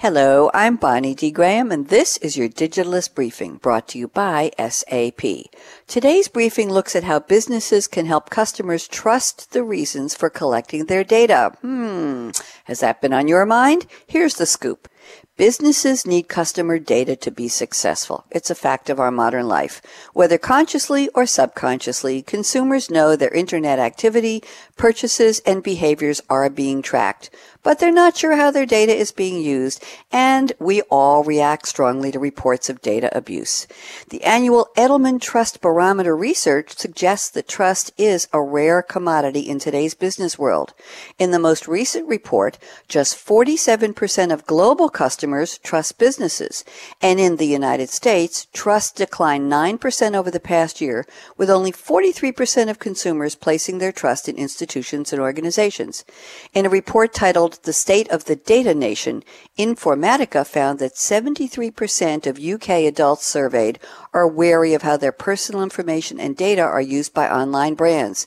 Hello, I'm Bonnie D. Graham, and this is your Digitalist Briefing brought to you by SAP. Today's briefing looks at how businesses can help customers trust the reasons for collecting their data. Hmm, has that been on your mind? Here's the scoop. Businesses need customer data to be successful. It's a fact of our modern life. Whether consciously or subconsciously, consumers know their internet activity, purchases, and behaviors are being tracked but they're not sure how their data is being used, and we all react strongly to reports of data abuse. The annual Edelman Trust Barometer research suggests that trust is a rare commodity in today's business world. In the most recent report, just 47% of global customers trust businesses, and in the United States, trust declined 9% over the past year, with only 43% of consumers placing their trust in institutions and organizations. In a report titled The State of the Data Nation, Informatica found that 73% of UK adults surveyed are wary of how their personal information and data are used by online brands.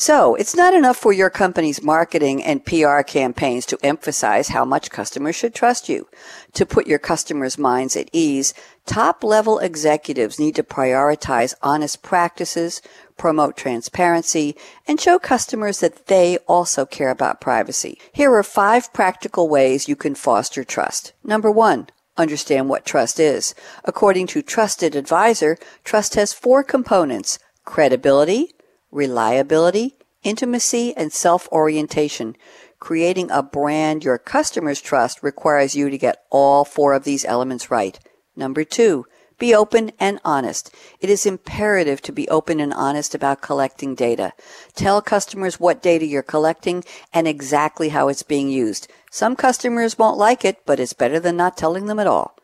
So, it's not enough for your company's marketing and PR campaigns to emphasize how much customers should trust you. To put your customers' minds at ease, top level executives need to prioritize honest practices, promote transparency, and show customers that they also care about privacy. Here are five practical ways you can foster trust. Number one, understand what trust is. According to Trusted Advisor, trust has four components credibility, reliability, intimacy, and self-orientation. Creating a brand your customers trust requires you to get all four of these elements right. Number two, be open and honest. It is imperative to be open and honest about collecting data. Tell customers what data you're collecting and exactly how it's being used. Some customers won't like it, but it's better than not telling them at all.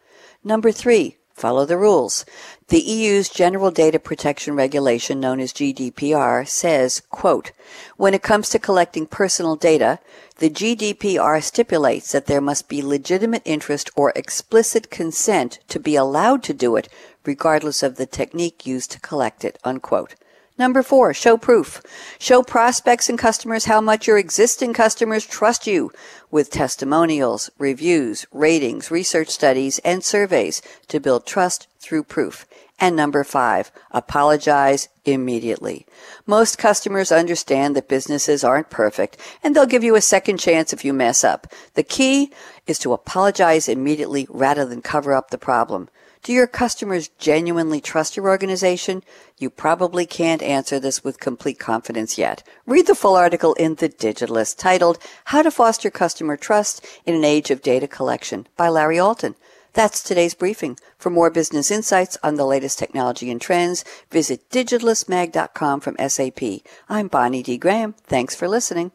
Number three, Follow the rules. The EU's General Data Protection Regulation, known as GDPR, says, quote, when it comes to collecting personal data, the GDPR stipulates that there must be legitimate interest or explicit consent to be allowed to do it, regardless of the technique used to collect it, unquote. Number four, show proof. Show prospects and customers how much your existing customers trust you with testimonials, reviews, ratings, research studies, and surveys to build trust through proof. And number five, apologize immediately. Most customers understand that businesses aren't perfect and they'll give you a second chance if you mess up. The key is to apologize immediately rather than cover up the problem. Do your customers genuinely trust your organization? You probably can't answer this with complete confidence yet. Read the full article in The Digitalist titled How to Foster Customer Trust in an Age of Data Collection by Larry Alton. That's today's briefing. For more business insights on the latest technology and trends, visit digitalistmag.com from SAP. I'm Bonnie D. Graham. Thanks for listening.